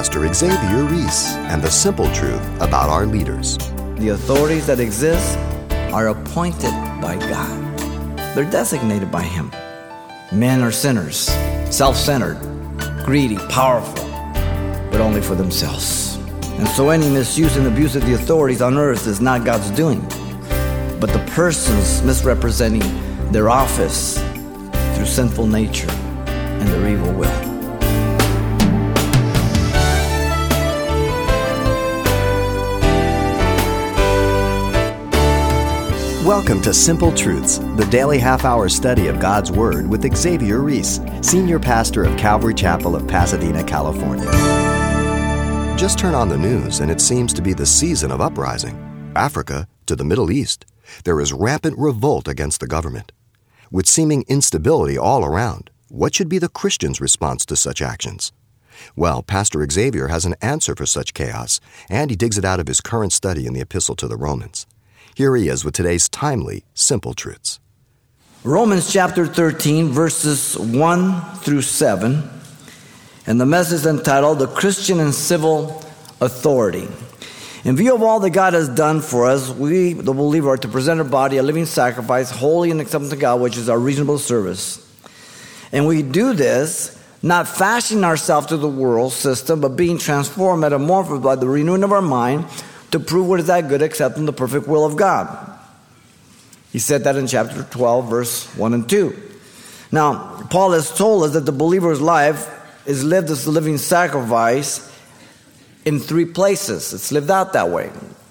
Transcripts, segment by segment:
Pastor Xavier Reese and the simple truth about our leaders. The authorities that exist are appointed by God, they're designated by Him. Men are sinners, self centered, greedy, powerful, but only for themselves. And so any misuse and abuse of the authorities on earth is not God's doing, but the persons misrepresenting their office through sinful nature and their evil will. Welcome to Simple Truths, the daily half hour study of God's Word with Xavier Reese, Senior Pastor of Calvary Chapel of Pasadena, California. Just turn on the news and it seems to be the season of uprising. Africa to the Middle East, there is rampant revolt against the government. With seeming instability all around, what should be the Christian's response to such actions? Well, Pastor Xavier has an answer for such chaos, and he digs it out of his current study in the Epistle to the Romans. Here he is with today's timely, simple truths. Romans chapter 13, verses 1 through 7, and the message entitled The Christian and Civil Authority. In view of all that God has done for us, we, the believer, are to present our body a living sacrifice, holy and acceptable to God, which is our reasonable service. And we do this not fashioning ourselves to the world system, but being transformed, metamorphosed by the renewing of our mind to prove what is that good, accepting the perfect will of God. He said that in chapter 12, verse 1 and 2. Now, Paul has told us that the believer's life is lived as a living sacrifice in three places. It's lived out that way.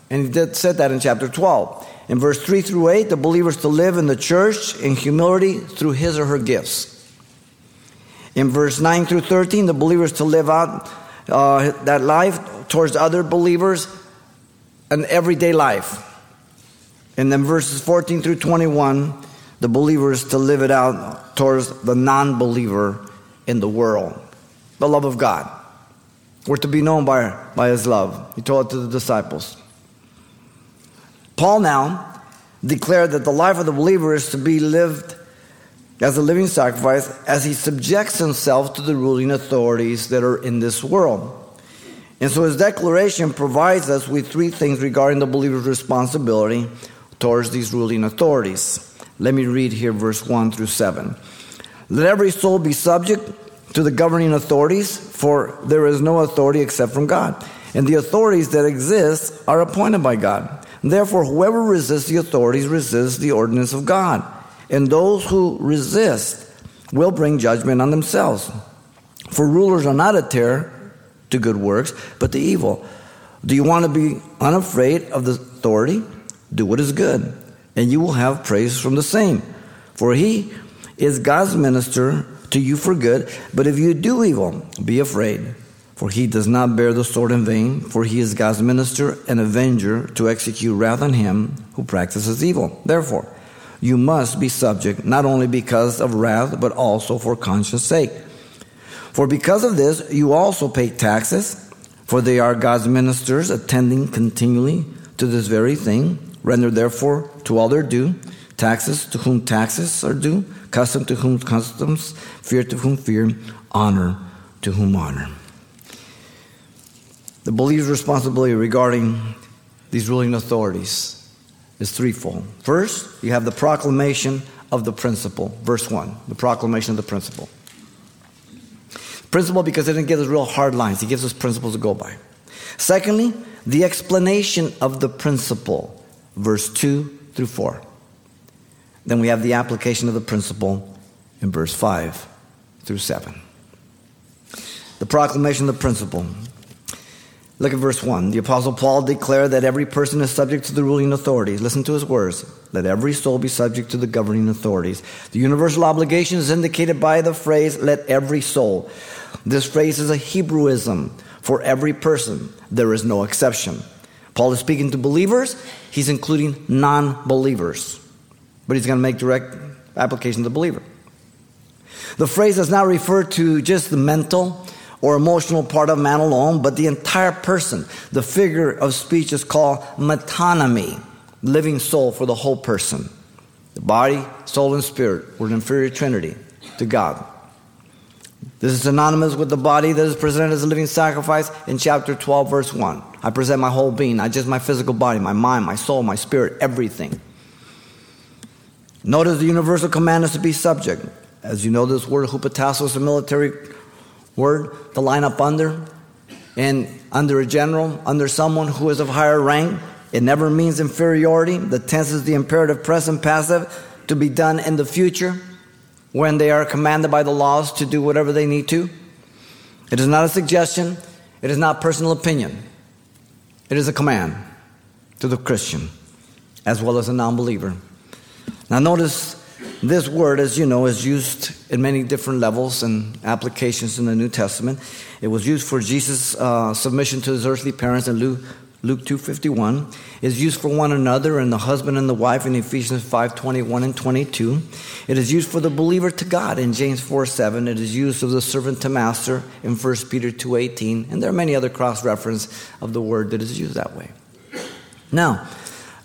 And he did, said that in chapter 12. In verse 3 through 8, the believer is to live in the church in humility through his or her gifts. In verse 9 through 13, the believer is to live out uh, that life towards other believers an everyday life. And then verses 14 through 21, the believer is to live it out towards the non believer in the world. The love of God. We're to be known by, by his love. He told it to the disciples. Paul now declared that the life of the believer is to be lived as a living sacrifice as he subjects himself to the ruling authorities that are in this world. And so his declaration provides us with three things regarding the believer's responsibility towards these ruling authorities. Let me read here verse 1 through 7. Let every soul be subject to the governing authorities, for there is no authority except from God. And the authorities that exist are appointed by God. Therefore, whoever resists the authorities resists the ordinance of God. And those who resist will bring judgment on themselves. For rulers are not a terror to good works, but to evil. Do you want to be unafraid of the authority? Do what is good, and you will have praise from the same. For he is God's minister to you for good. But if you do evil, be afraid. For he does not bear the sword in vain, for he is God's minister and avenger to execute wrath on him who practices evil. Therefore, you must be subject, not only because of wrath, but also for conscience sake. For because of this, you also pay taxes, for they are God's ministers, attending continually to this very thing. Render therefore to all their due taxes to whom taxes are due, custom to whom customs, fear to whom fear, honor to whom honor. The believer's responsibility regarding these ruling authorities is threefold. First, you have the proclamation of the principle, verse 1, the proclamation of the principle. Principle because it didn't give us real hard lines. He gives us principles to go by. Secondly, the explanation of the principle, verse 2 through 4. Then we have the application of the principle in verse 5 through 7. The proclamation of the principle. Look at verse 1. The Apostle Paul declared that every person is subject to the ruling authorities. Listen to his words. Let every soul be subject to the governing authorities. The universal obligation is indicated by the phrase, let every soul. This phrase is a Hebrewism for every person. There is no exception. Paul is speaking to believers, he's including non believers. But he's going to make direct application to the believer. The phrase does not refer to just the mental or emotional part of man alone, but the entire person. The figure of speech is called metonymy, living soul for the whole person. The body, soul, and spirit were an inferior trinity to God. This is synonymous with the body that is presented as a living sacrifice in chapter 12, verse 1. I present my whole being, not just my physical body, my mind, my soul, my spirit, everything. Notice the universal command is to be subject. As you know, this word hupotasso is a military word to line up under. And under a general, under someone who is of higher rank, it never means inferiority. The tense is the imperative present passive to be done in the future when they are commanded by the laws to do whatever they need to. It is not a suggestion, it is not personal opinion. It is a command to the Christian as well as a non believer. Now, notice this word, as you know, is used in many different levels and applications in the New Testament. It was used for Jesus' uh, submission to his earthly parents in Luke, Luke 2.51. It's used for one another and the husband and the wife in Ephesians 5.21 and 22. It is used for the believer to God in James 4.7. It is used of the servant to master in 1 Peter 2.18. And there are many other cross-reference of the word that is used that way. Now,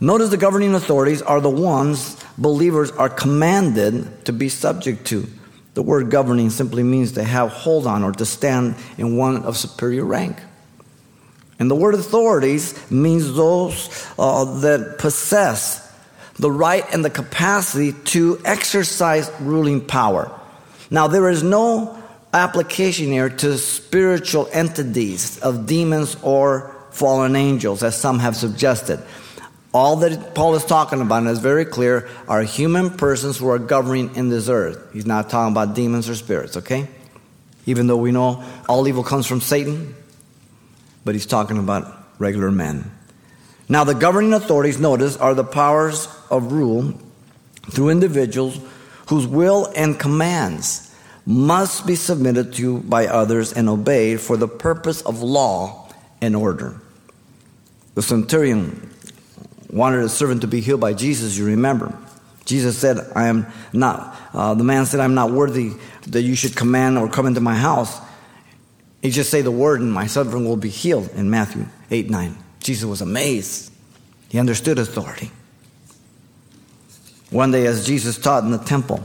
notice the governing authorities are the ones believers are commanded to be subject to. The word governing simply means to have hold on or to stand in one of superior rank. And the word authorities means those uh, that possess the right and the capacity to exercise ruling power. Now, there is no application here to spiritual entities of demons or fallen angels, as some have suggested. All that Paul is talking about, and is very clear, are human persons who are governing in this earth. He's not talking about demons or spirits, okay? Even though we know all evil comes from Satan, but he's talking about regular men. Now, the governing authorities, notice, are the powers of rule through individuals whose will and commands must be submitted to by others and obeyed for the purpose of law and order. The centurion wanted a servant to be healed by Jesus, you remember. Jesus said, I am not, uh, the man said, I'm not worthy that you should command or come into my house. He just say the word and my servant will be healed in Matthew 8 9. Jesus was amazed. He understood authority. One day, as Jesus taught in the temple,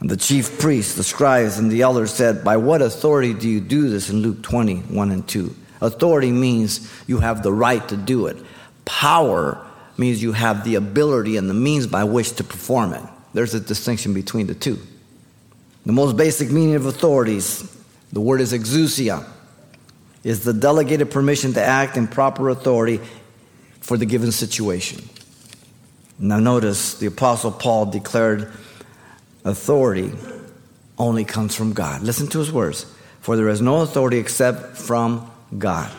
the chief priests, the scribes, and the elders said, By what authority do you do this in Luke 20, 1 and 2? Authority means you have the right to do it. Power means you have the ability and the means by which to perform it. There's a distinction between the two. The most basic meaning of authorities the word is exousia, is the delegated permission to act in proper authority for the given situation. Now, notice the Apostle Paul declared authority only comes from God. Listen to his words. For there is no authority except from God.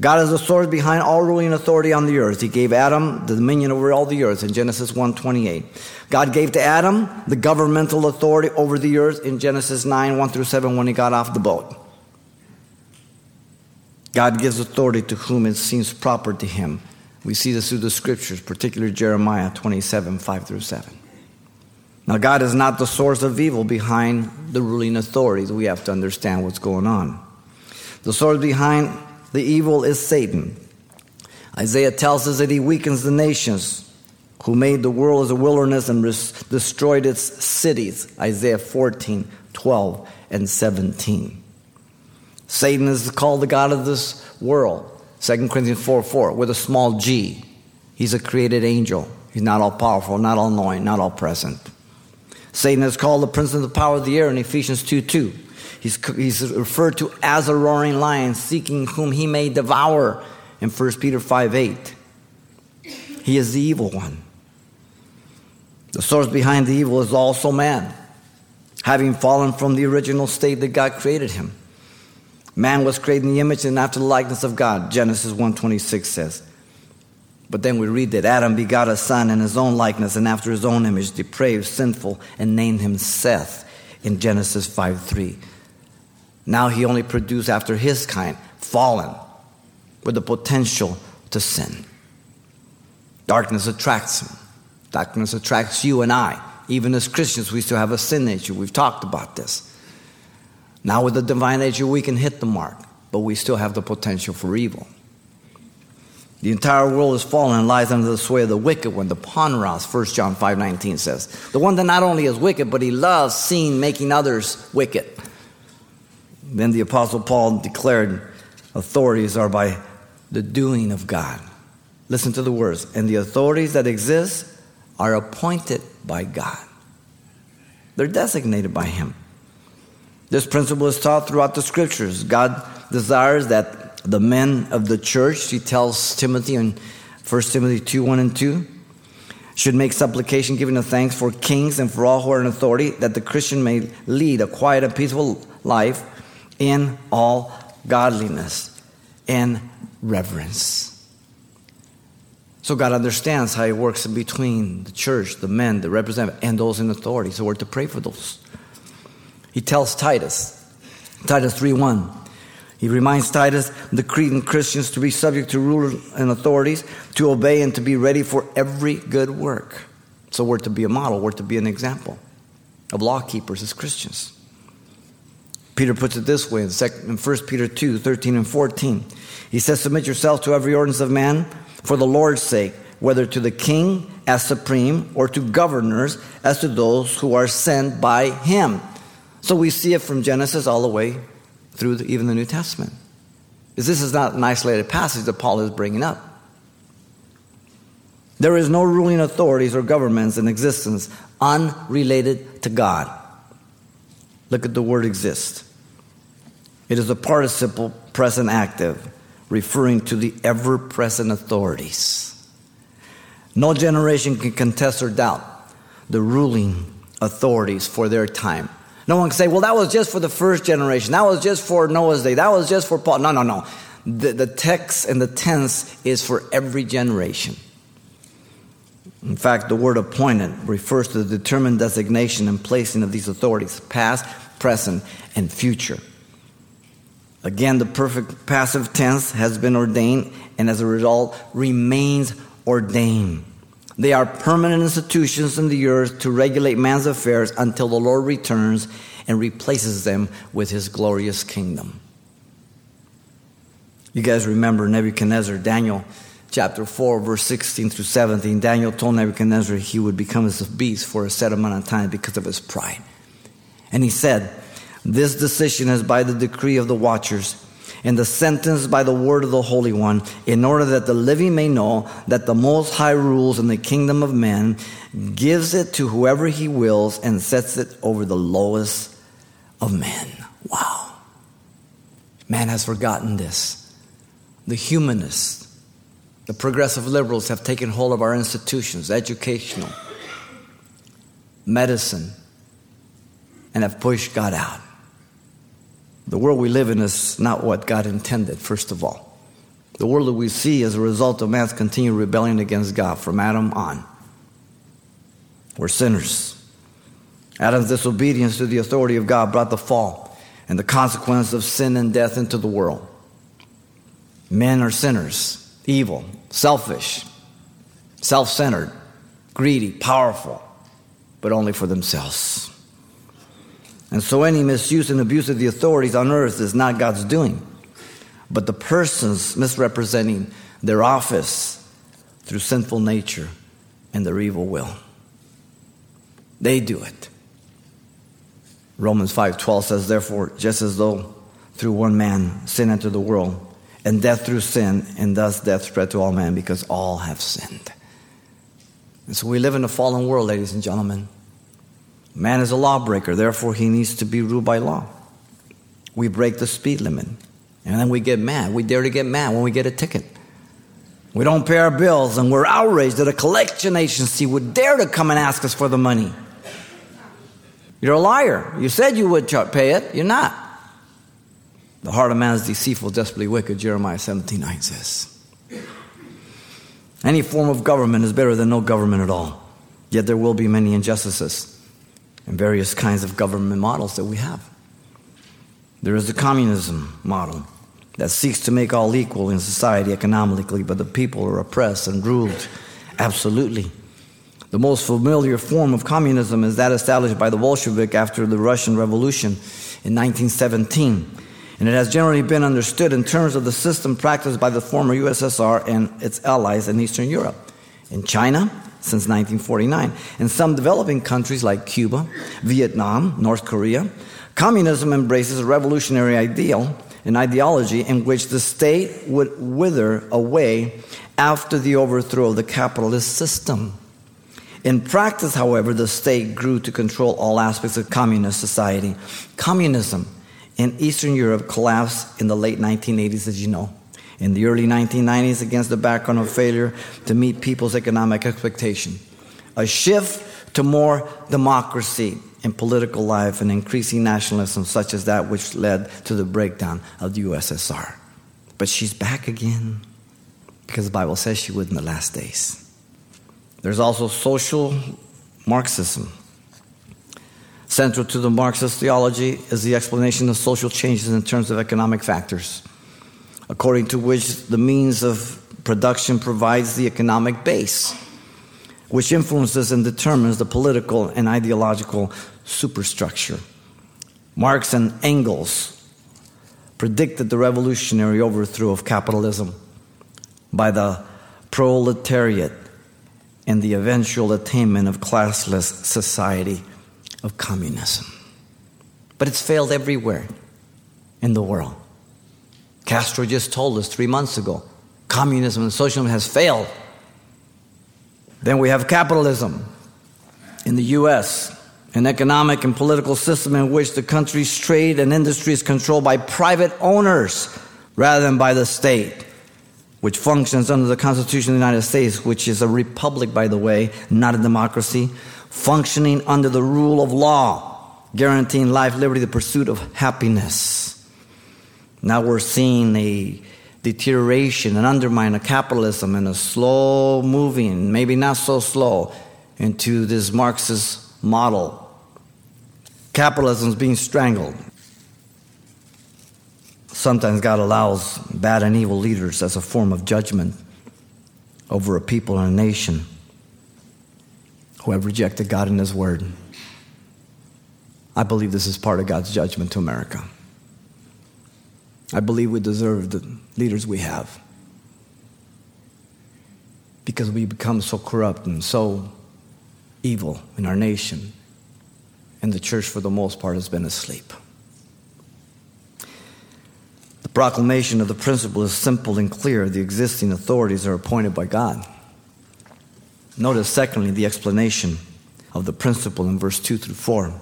God is the source behind all ruling authority on the earth. He gave Adam the dominion over all the earth in Genesis 1:28. God gave to Adam the governmental authority over the earth in Genesis 9, 1 through 7 when he got off the boat. God gives authority to whom it seems proper to him. We see this through the scriptures, particularly Jeremiah 27, 5 through 7. Now, God is not the source of evil behind the ruling authorities. We have to understand what's going on. The source behind the evil is Satan. Isaiah tells us that he weakens the nations who made the world as a wilderness and res- destroyed its cities. Isaiah 14, 12, and 17. Satan is called the God of this world. 2 Corinthians 4 4, with a small g. He's a created angel. He's not all powerful, not all knowing, not all present. Satan is called the prince of the power of the air in Ephesians 2 2. He's, he's referred to as a roaring lion, seeking whom he may devour in 1 Peter 5 8. He is the evil one. The source behind the evil is also man, having fallen from the original state that God created him. Man was created in the image and after the likeness of God, Genesis 1:26 says. But then we read that Adam begot a son in his own likeness and after his own image, depraved, sinful, and named him Seth in Genesis 5 3. Now he only produced after his kind, fallen, with the potential to sin. Darkness attracts him. Darkness attracts you and I. Even as Christians, we still have a sin nature. We've talked about this. Now, with the divine nature, we can hit the mark, but we still have the potential for evil. The entire world is fallen and lies under the sway of the wicked one, the Poneros, 1 John 5.19 says. The one that not only is wicked, but he loves seeing making others wicked. Then the Apostle Paul declared authorities are by the doing of God. Listen to the words. And the authorities that exist are appointed by God, they're designated by Him. This principle is taught throughout the scriptures. God desires that the men of the church, he tells Timothy in 1 Timothy 2 1 and 2, should make supplication, giving the thanks for kings and for all who are in authority, that the Christian may lead a quiet and peaceful life in all godliness and reverence. So God understands how He works in between the church, the men, the representative, and those in authority. So we're to pray for those. He tells Titus, Titus 3 1. He reminds Titus, the Cretan Christians, to be subject to rulers and authorities, to obey and to be ready for every good work. So we're to be a model, we're to be an example of law keepers as Christians. Peter puts it this way in 1 Peter 2 13 and 14. He says, Submit yourself to every ordinance of man for the Lord's sake, whether to the king as supreme or to governors as to those who are sent by him. So we see it from Genesis all the way through the, even the New Testament. Because this is not an isolated passage that Paul is bringing up. There is no ruling authorities or governments in existence unrelated to God. Look at the word exist. It is a participle present active, referring to the ever present authorities. No generation can contest or doubt the ruling authorities for their time. No one can say, well, that was just for the first generation. That was just for Noah's day. That was just for Paul. No, no, no. The, the text and the tense is for every generation. In fact, the word appointed refers to the determined designation and placing of these authorities, past, present, and future. Again, the perfect passive tense has been ordained and as a result remains ordained. They are permanent institutions in the earth to regulate man's affairs until the Lord returns and replaces them with his glorious kingdom. You guys remember Nebuchadnezzar, Daniel chapter 4, verse 16 through 17. Daniel told Nebuchadnezzar he would become as a beast for a set amount of time because of his pride. And he said, This decision is by the decree of the watchers and the sentence by the word of the Holy One, in order that the living may know that the Most High rules in the kingdom of men, gives it to whoever he wills, and sets it over the lowest of men. Wow. Man has forgotten this. The humanists, the progressive liberals have taken hold of our institutions, educational, medicine, and have pushed God out. The world we live in is not what God intended, first of all. The world that we see is a result of man's continued rebellion against God from Adam on. We're sinners. Adam's disobedience to the authority of God brought the fall and the consequence of sin and death into the world. Men are sinners, evil, selfish, self centered, greedy, powerful, but only for themselves. And so any misuse and abuse of the authorities on earth is not God's doing, but the persons misrepresenting their office through sinful nature and their evil will. They do it. Romans 5:12 says therefore just as though through one man sin entered the world and death through sin and thus death spread to all men because all have sinned. And so we live in a fallen world ladies and gentlemen. Man is a lawbreaker, therefore, he needs to be ruled by law. We break the speed limit, and then we get mad. We dare to get mad when we get a ticket. We don't pay our bills, and we're outraged that a collection agency would dare to come and ask us for the money. You're a liar. You said you would pay it, you're not. The heart of man is deceitful, desperately wicked, Jeremiah 17 9 says. Any form of government is better than no government at all. Yet there will be many injustices and various kinds of government models that we have. There is the communism model that seeks to make all equal in society economically, but the people are oppressed and ruled absolutely. The most familiar form of communism is that established by the Bolshevik after the Russian Revolution in 1917. And it has generally been understood in terms of the system practiced by the former USSR and its allies in Eastern Europe. In China, since 1949. In some developing countries like Cuba, Vietnam, North Korea, Communism embraces a revolutionary ideal, an ideology in which the state would wither away after the overthrow of the capitalist system. In practice, however, the state grew to control all aspects of communist society. Communism in Eastern Europe collapsed in the late 1980s, as you know. In the early 1990s, against the background of failure to meet people's economic expectation. A shift to more democracy in political life and increasing nationalism, such as that which led to the breakdown of the USSR. But she's back again because the Bible says she would in the last days. There's also social Marxism. Central to the Marxist theology is the explanation of social changes in terms of economic factors, according to which the means of production provides the economic base, which influences and determines the political and ideological superstructure. Marx and Engels predicted the revolutionary overthrow of capitalism by the proletariat and the eventual attainment of classless society of communism. But it's failed everywhere in the world. Castro just told us three months ago communism and socialism has failed. Then we have capitalism in the US, an economic and political system in which the country's trade and industry is controlled by private owners rather than by the state which functions under the Constitution of the United States, which is a republic, by the way, not a democracy, functioning under the rule of law, guaranteeing life, liberty, the pursuit of happiness. Now we're seeing a deterioration, an undermine of capitalism, and a slow moving, maybe not so slow, into this Marxist model. Capitalism is being strangled. Sometimes God allows bad and evil leaders as a form of judgment over a people and a nation who have rejected God and His Word. I believe this is part of God's judgment to America. I believe we deserve the leaders we have because we become so corrupt and so evil in our nation, and the church, for the most part, has been asleep The proclamation of the principle is simple and clear. The existing authorities are appointed by God. Notice, secondly, the explanation of the principle in verse 2 through 4.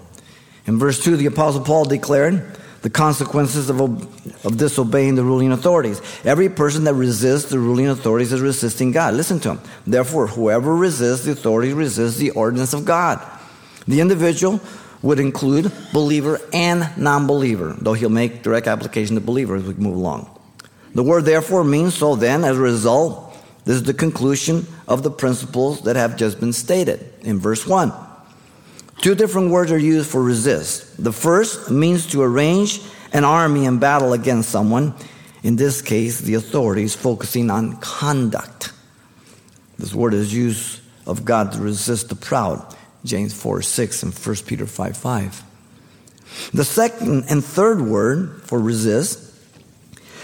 In verse 2, the Apostle Paul declared the consequences of, of disobeying the ruling authorities. Every person that resists the ruling authorities is resisting God. Listen to him. Therefore, whoever resists the authority resists the ordinance of God. The individual would include believer and non believer, though he'll make direct application to believer as we move along. The word therefore means so then, as a result, this is the conclusion of the principles that have just been stated in verse 1. Two different words are used for resist. The first means to arrange an army in battle against someone, in this case, the authorities focusing on conduct. This word is used of God to resist the proud. James 4 6 and 1 Peter 5 5. The second and third word for resist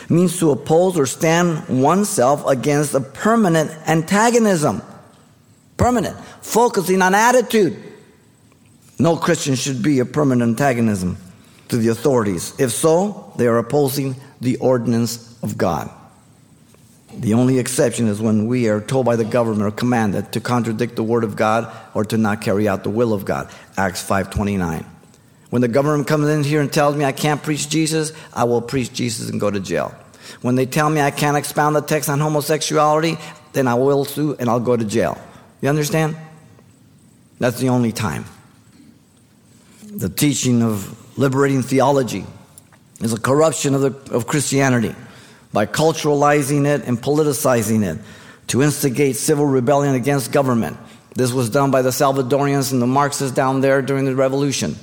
means to oppose or stand oneself against a permanent antagonism. Permanent, focusing on attitude. No Christian should be a permanent antagonism to the authorities. If so, they are opposing the ordinance of God. The only exception is when we are told by the government or commanded to contradict the word of God or to not carry out the will of God. Acts 5:29. When the government comes in here and tells me I can't preach Jesus, I will preach Jesus and go to jail. When they tell me I can't expound the text on homosexuality, then I will sue and I'll go to jail. You understand? That's the only time. The teaching of liberating theology is a corruption of, the, of Christianity by culturalizing it and politicizing it to instigate civil rebellion against government. This was done by the Salvadorians and the Marxists down there during the revolution.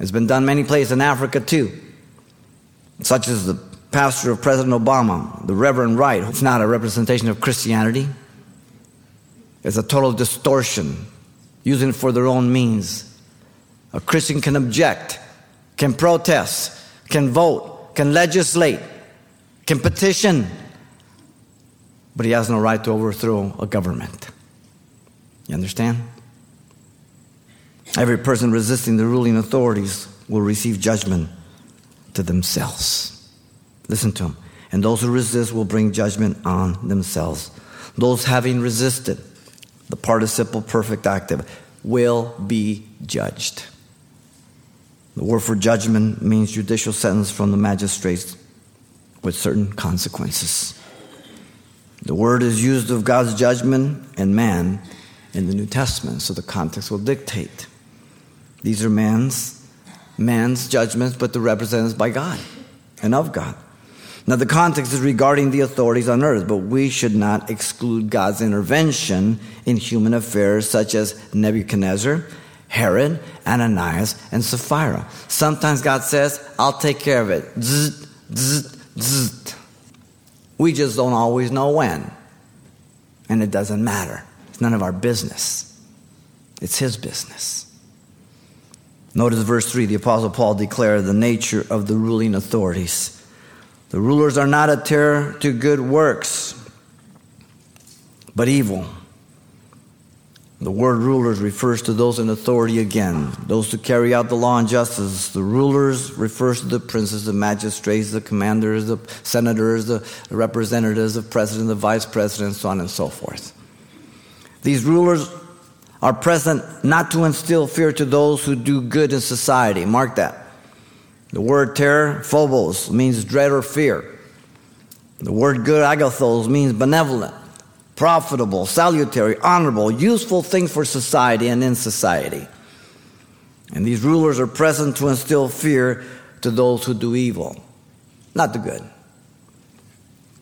It's been done many places in Africa too, such as the pastor of President Obama, the Reverend Wright. It's not a representation of Christianity, it's a total distortion, using it for their own means. A Christian can object, can protest, can vote, can legislate, can petition, but he has no right to overthrow a government. You understand? Every person resisting the ruling authorities will receive judgment to themselves. Listen to him. And those who resist will bring judgment on themselves. Those having resisted, the participle perfect active, will be judged. The word for judgment means judicial sentence from the magistrates with certain consequences. The word is used of God's judgment and man in the New Testament, so the context will dictate. These are man's man's judgments, but they're represented by God and of God. Now, the context is regarding the authorities on earth, but we should not exclude God's intervention in human affairs, such as Nebuchadnezzar, Herod, Ananias, and Sapphira. Sometimes God says, I'll take care of it. Zzz, zzz, zzz. We just don't always know when. And it doesn't matter. It's none of our business, it's His business. Notice verse 3 the Apostle Paul declared the nature of the ruling authorities. The rulers are not a terror to good works, but evil. The word rulers refers to those in authority again, those who carry out the law and justice. The rulers refers to the princes, the magistrates, the commanders, the senators, the representatives, the president, the vice president, so on and so forth. These rulers are present not to instill fear to those who do good in society. Mark that. The word terror, phobos, means dread or fear. The word good, agathos, means benevolent, profitable, salutary, honorable, useful things for society and in society. And these rulers are present to instill fear to those who do evil, not the good.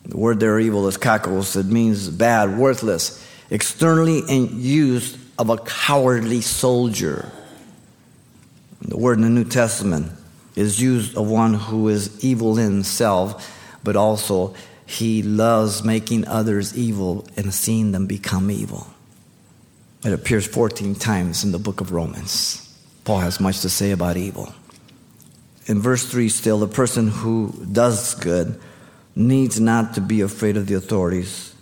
The word there, evil, is kakos. It means bad, worthless, externally in use of a cowardly soldier. The word in the New Testament is used of one who is evil in himself, but also he loves making others evil and seeing them become evil. It appears 14 times in the book of Romans. Paul has much to say about evil. In verse 3, still, the person who does good needs not to be afraid of the authorities,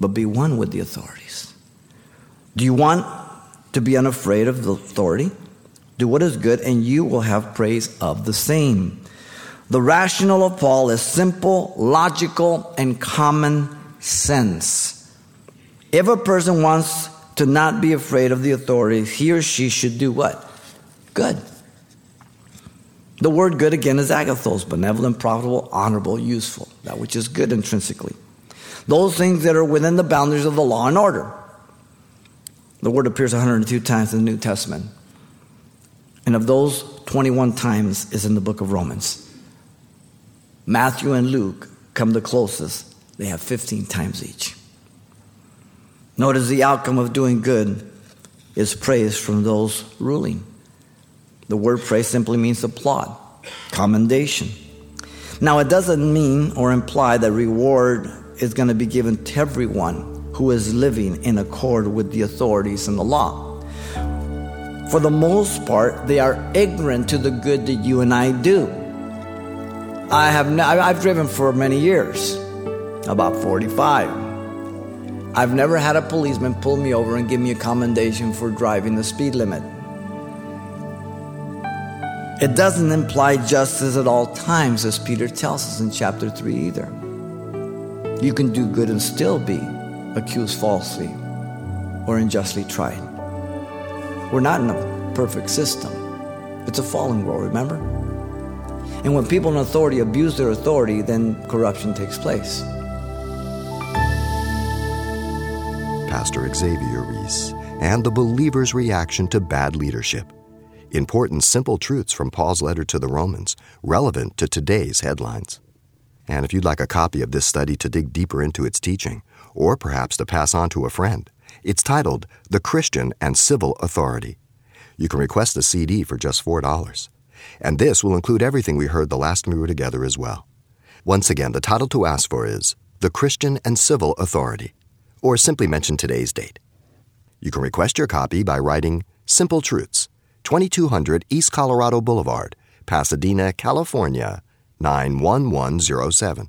but be one with the authorities. Do you want to be unafraid of the authority? Do what is good, and you will have praise of the same. The rationale of Paul is simple, logical, and common sense. If a person wants to not be afraid of the authorities, he or she should do what? Good. The word good again is agathos, benevolent, profitable, honorable, useful, that which is good intrinsically. Those things that are within the boundaries of the law and order. The word appears 102 times in the New Testament. And of those, 21 times is in the book of Romans. Matthew and Luke come the closest. They have 15 times each. Notice the outcome of doing good is praise from those ruling. The word praise simply means applaud, commendation. Now, it doesn't mean or imply that reward is going to be given to everyone who is living in accord with the authorities and the law for the most part, they are ignorant to the good that you and I do. I have I've driven for many years, about 45. I've never had a policeman pull me over and give me a commendation for driving the speed limit. It doesn't imply justice at all times, as Peter tells us in chapter 3 either. You can do good and still be accused falsely or unjustly tried. We're not in a perfect system. It's a fallen world, remember? And when people in authority abuse their authority, then corruption takes place. Pastor Xavier Reese and the believer's reaction to bad leadership. Important, simple truths from Paul's letter to the Romans, relevant to today's headlines. And if you'd like a copy of this study to dig deeper into its teaching, or perhaps to pass on to a friend, it's titled The Christian and Civil Authority. You can request a CD for just $4. And this will include everything we heard the last time we were together as well. Once again, the title to ask for is The Christian and Civil Authority, or simply mention today's date. You can request your copy by writing Simple Truths, 2200 East Colorado Boulevard, Pasadena, California, 91107.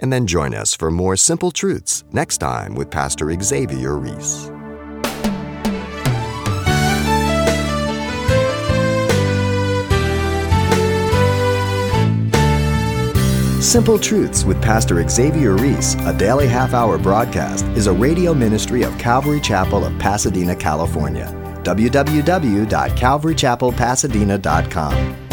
And then join us for more Simple Truths next time with Pastor Xavier Reese. Simple Truths with Pastor Xavier Reese, a daily half hour broadcast, is a radio ministry of Calvary Chapel of Pasadena, California. www.calvarychapelpasadena.com.